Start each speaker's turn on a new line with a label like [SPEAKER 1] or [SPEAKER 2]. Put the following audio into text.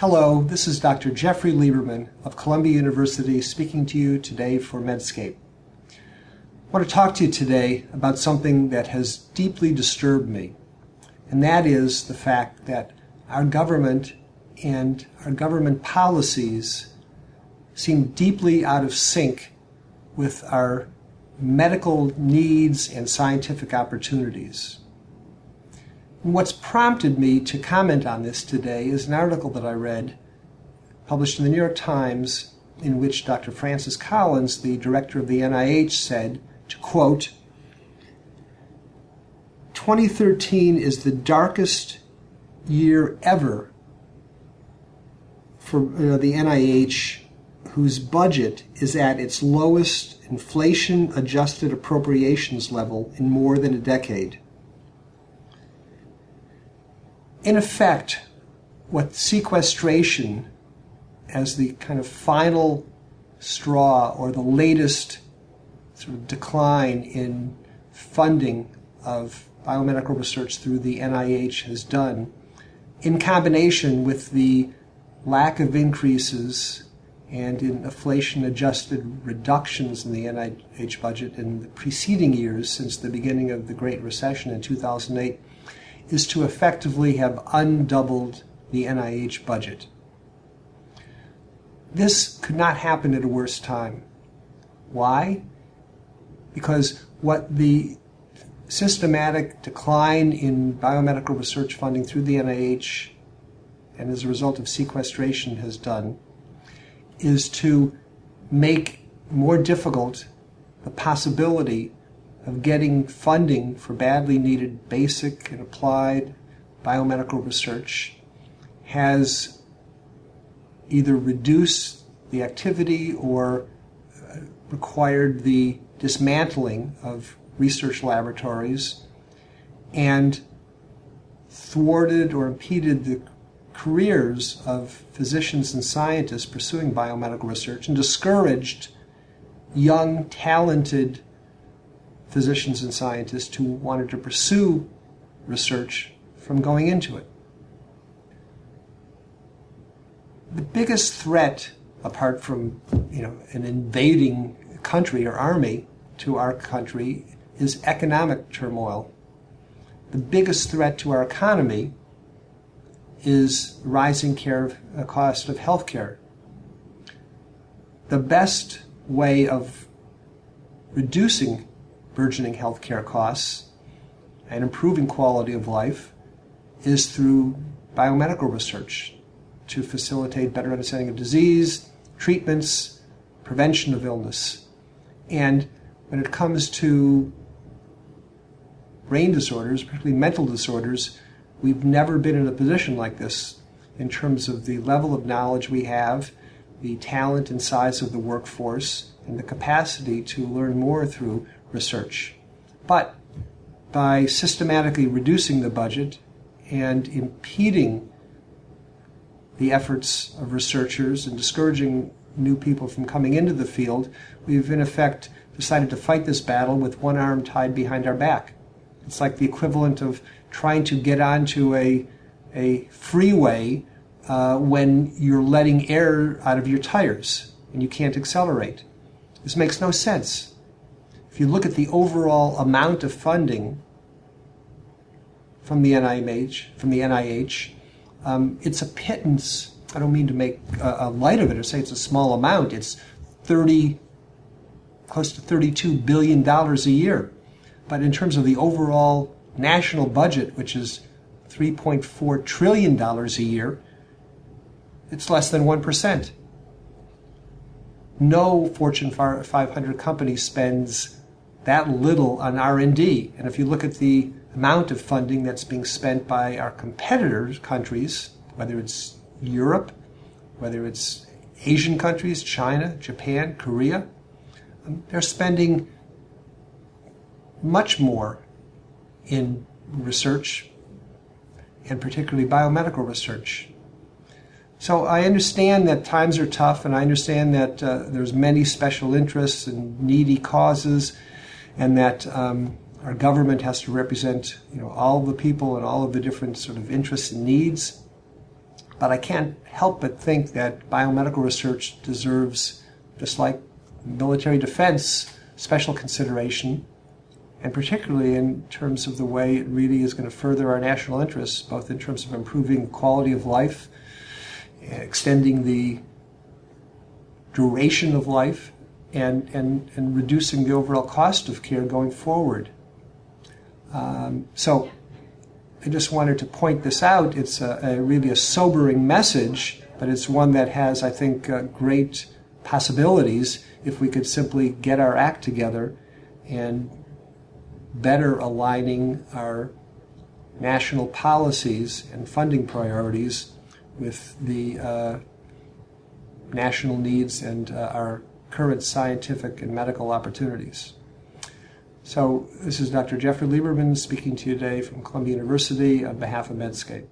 [SPEAKER 1] Hello, this is Dr. Jeffrey Lieberman of Columbia University speaking to you today for Medscape. I want to talk to you today about something that has deeply disturbed me, and that is the fact that our government and our government policies seem deeply out of sync with our medical needs and scientific opportunities. What's prompted me to comment on this today is an article that I read published in the New York Times in which Dr. Francis Collins, the director of the NIH, said, to quote, 2013 is the darkest year ever for you know, the NIH, whose budget is at its lowest inflation adjusted appropriations level in more than a decade in effect, what sequestration as the kind of final straw or the latest sort of decline in funding of biomedical research through the NIH has done, in combination with the lack of increases and in inflation adjusted reductions in the NIH budget in the preceding years since the beginning of the Great Recession in 2008 is to effectively have undoubled the NIH budget. This could not happen at a worse time. Why? Because what the systematic decline in biomedical research funding through the NIH and as a result of sequestration has done is to make more difficult the possibility of getting funding for badly needed basic and applied biomedical research has either reduced the activity or uh, required the dismantling of research laboratories and thwarted or impeded the careers of physicians and scientists pursuing biomedical research and discouraged young, talented physicians and scientists who wanted to pursue research from going into it. The biggest threat, apart from you know an invading country or army to our country, is economic turmoil. The biggest threat to our economy is rising care uh, cost of health care. The best way of reducing burgeoning healthcare costs and improving quality of life is through biomedical research to facilitate better understanding of disease, treatments, prevention of illness. And when it comes to brain disorders, particularly mental disorders, we've never been in a position like this in terms of the level of knowledge we have, the talent and size of the workforce, and the capacity to learn more through research. But by systematically reducing the budget and impeding the efforts of researchers and discouraging new people from coming into the field, we've in effect decided to fight this battle with one arm tied behind our back. It's like the equivalent of trying to get onto a, a freeway uh, when you're letting air out of your tires and you can't accelerate. This makes no sense if you look at the overall amount of funding from the NIH, from the NIH, um, it's a pittance. I don't mean to make a, a, light of it or say it's a small amount. It's 30, close to 32 billion dollars a year. But in terms of the overall national budget, which is 3.4 trillion dollars a year, it's less than one percent. No Fortune 500 company spends that little on R&D. And if you look at the amount of funding that's being spent by our competitors countries, whether it's Europe, whether it's Asian countries, China, Japan, Korea, um, they're spending much more in research and particularly biomedical research. So I understand that times are tough, and I understand that uh, there's many special interests and needy causes, and that um, our government has to represent you know all the people and all of the different sort of interests and needs. But I can't help but think that biomedical research deserves, just like military defense, special consideration, and particularly in terms of the way it really is going to further our national interests, both in terms of improving quality of life, extending the duration of life, and, and, and reducing the overall cost of care going forward. Um, so I just wanted to point this out. It's a, a, really a sobering message, but it's one that has, I think, uh, great possibilities if we could simply get our act together and better aligning our national policies and funding priorities with the uh, national needs and uh, our current scientific and medical opportunities. So, this is Dr. Jeffrey Lieberman speaking to you today from Columbia University on behalf of Medscape.